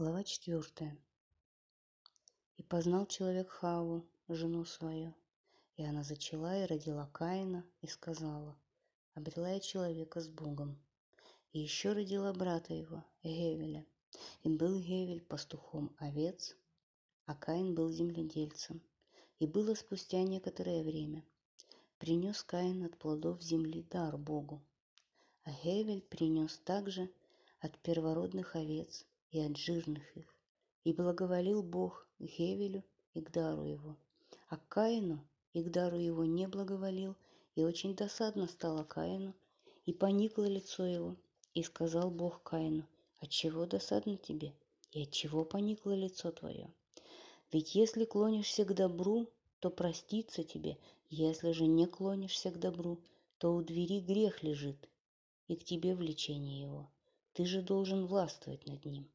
Глава четвертая. И познал человек Хаву, жену свою, и она зачала и родила Каина, и сказала, обрела я человека с Богом. И еще родила брата его, Гевеля. И был Гевель пастухом овец, а Каин был земледельцем. И было спустя некоторое время. Принес Каин от плодов земли дар Богу. А Гевель принес также от первородных овец и от жирных их. И благоволил Бог к Хевелю и к дару его. А Каину и к дару его не благоволил, и очень досадно стало Каину, и поникло лицо его. И сказал Бог Каину, отчего досадно тебе, и отчего поникло лицо твое? Ведь если клонишься к добру, то простится тебе, если же не клонишься к добру, то у двери грех лежит, и к тебе влечение его. Ты же должен властвовать над ним.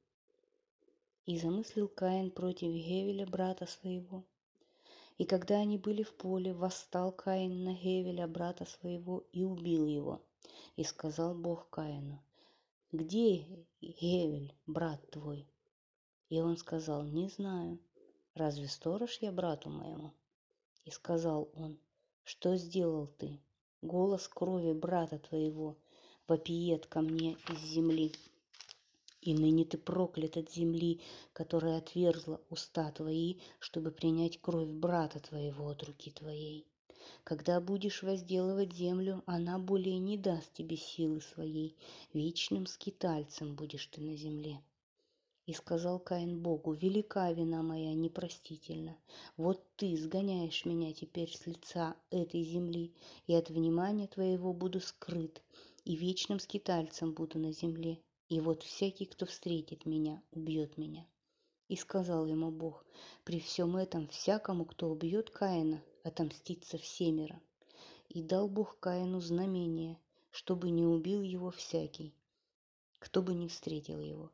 И замыслил Каин против Гевеля, брата своего. И когда они были в поле, восстал Каин на Гевеля, брата своего, и убил его. И сказал Бог Каину, «Где Гевель, брат твой?» И он сказал, «Не знаю. Разве сторож я брату моему?» И сказал он, «Что сделал ты? Голос крови брата твоего вопиет ко мне из земли». И ныне ты проклят от земли, которая отверзла уста твои, чтобы принять кровь брата твоего от руки твоей. Когда будешь возделывать землю, она более не даст тебе силы своей, вечным скитальцем будешь ты на земле. И сказал Каин Богу, велика вина моя непростительна. Вот ты сгоняешь меня теперь с лица этой земли, и от внимания твоего буду скрыт, и вечным скитальцем буду на земле. И вот всякий, кто встретит меня, убьет меня. И сказал ему Бог, при всем этом всякому, кто убьет Каина, отомстится всемеро. И дал Бог Каину знамение, чтобы не убил его всякий, кто бы не встретил его.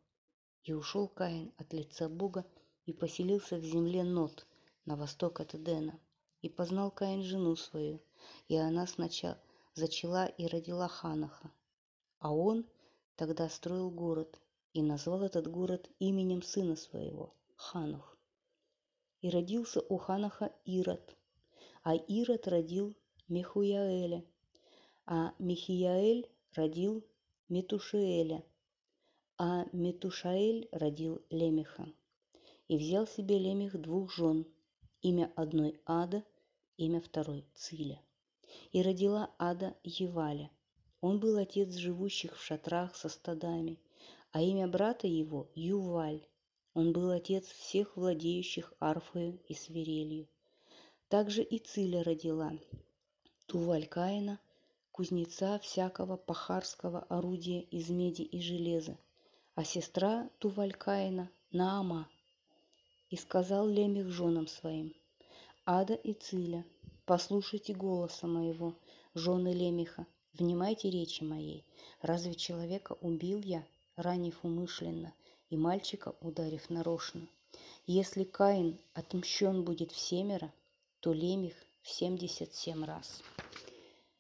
И ушел Каин от лица Бога и поселился в земле Нот, на восток от Эдена. И познал Каин жену свою, и она сначала зачала и родила Ханаха. А он – тогда строил город и назвал этот город именем сына своего – Ханух. И родился у Ханаха Ирод, а Ирод родил Мехуяэля, а Михияэль родил Метушиэля, а Метушаэль родил Лемеха. И взял себе Лемех двух жен, имя одной Ада, имя второй Циля. И родила Ада Еваля – он был отец живущих в шатрах со стадами, а имя брата его – Юваль. Он был отец всех владеющих арфою и свирелью. Также и Циля родила Туваль Каина, кузнеца всякого пахарского орудия из меди и железа, а сестра Туваль Каина – Наама. И сказал Лемех женам своим, Ада и Циля, послушайте голоса моего, жены Лемеха, Внимайте речи моей. Разве человека убил я, ранив умышленно, и мальчика ударив нарочно? Если Каин отмщен будет в семеро, то Лемих в семьдесят семь раз.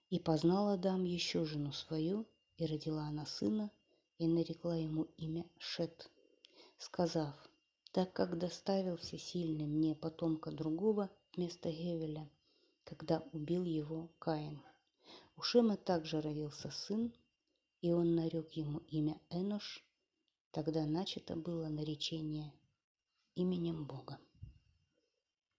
И познал Адам еще жену свою, и родила она сына, и нарекла ему имя Шет, сказав, так как доставил всесильный мне потомка другого вместо Гевеля, когда убил его Каин. У Шема также родился сын, и он нарек ему имя Энош. Тогда начато было наречение именем Бога.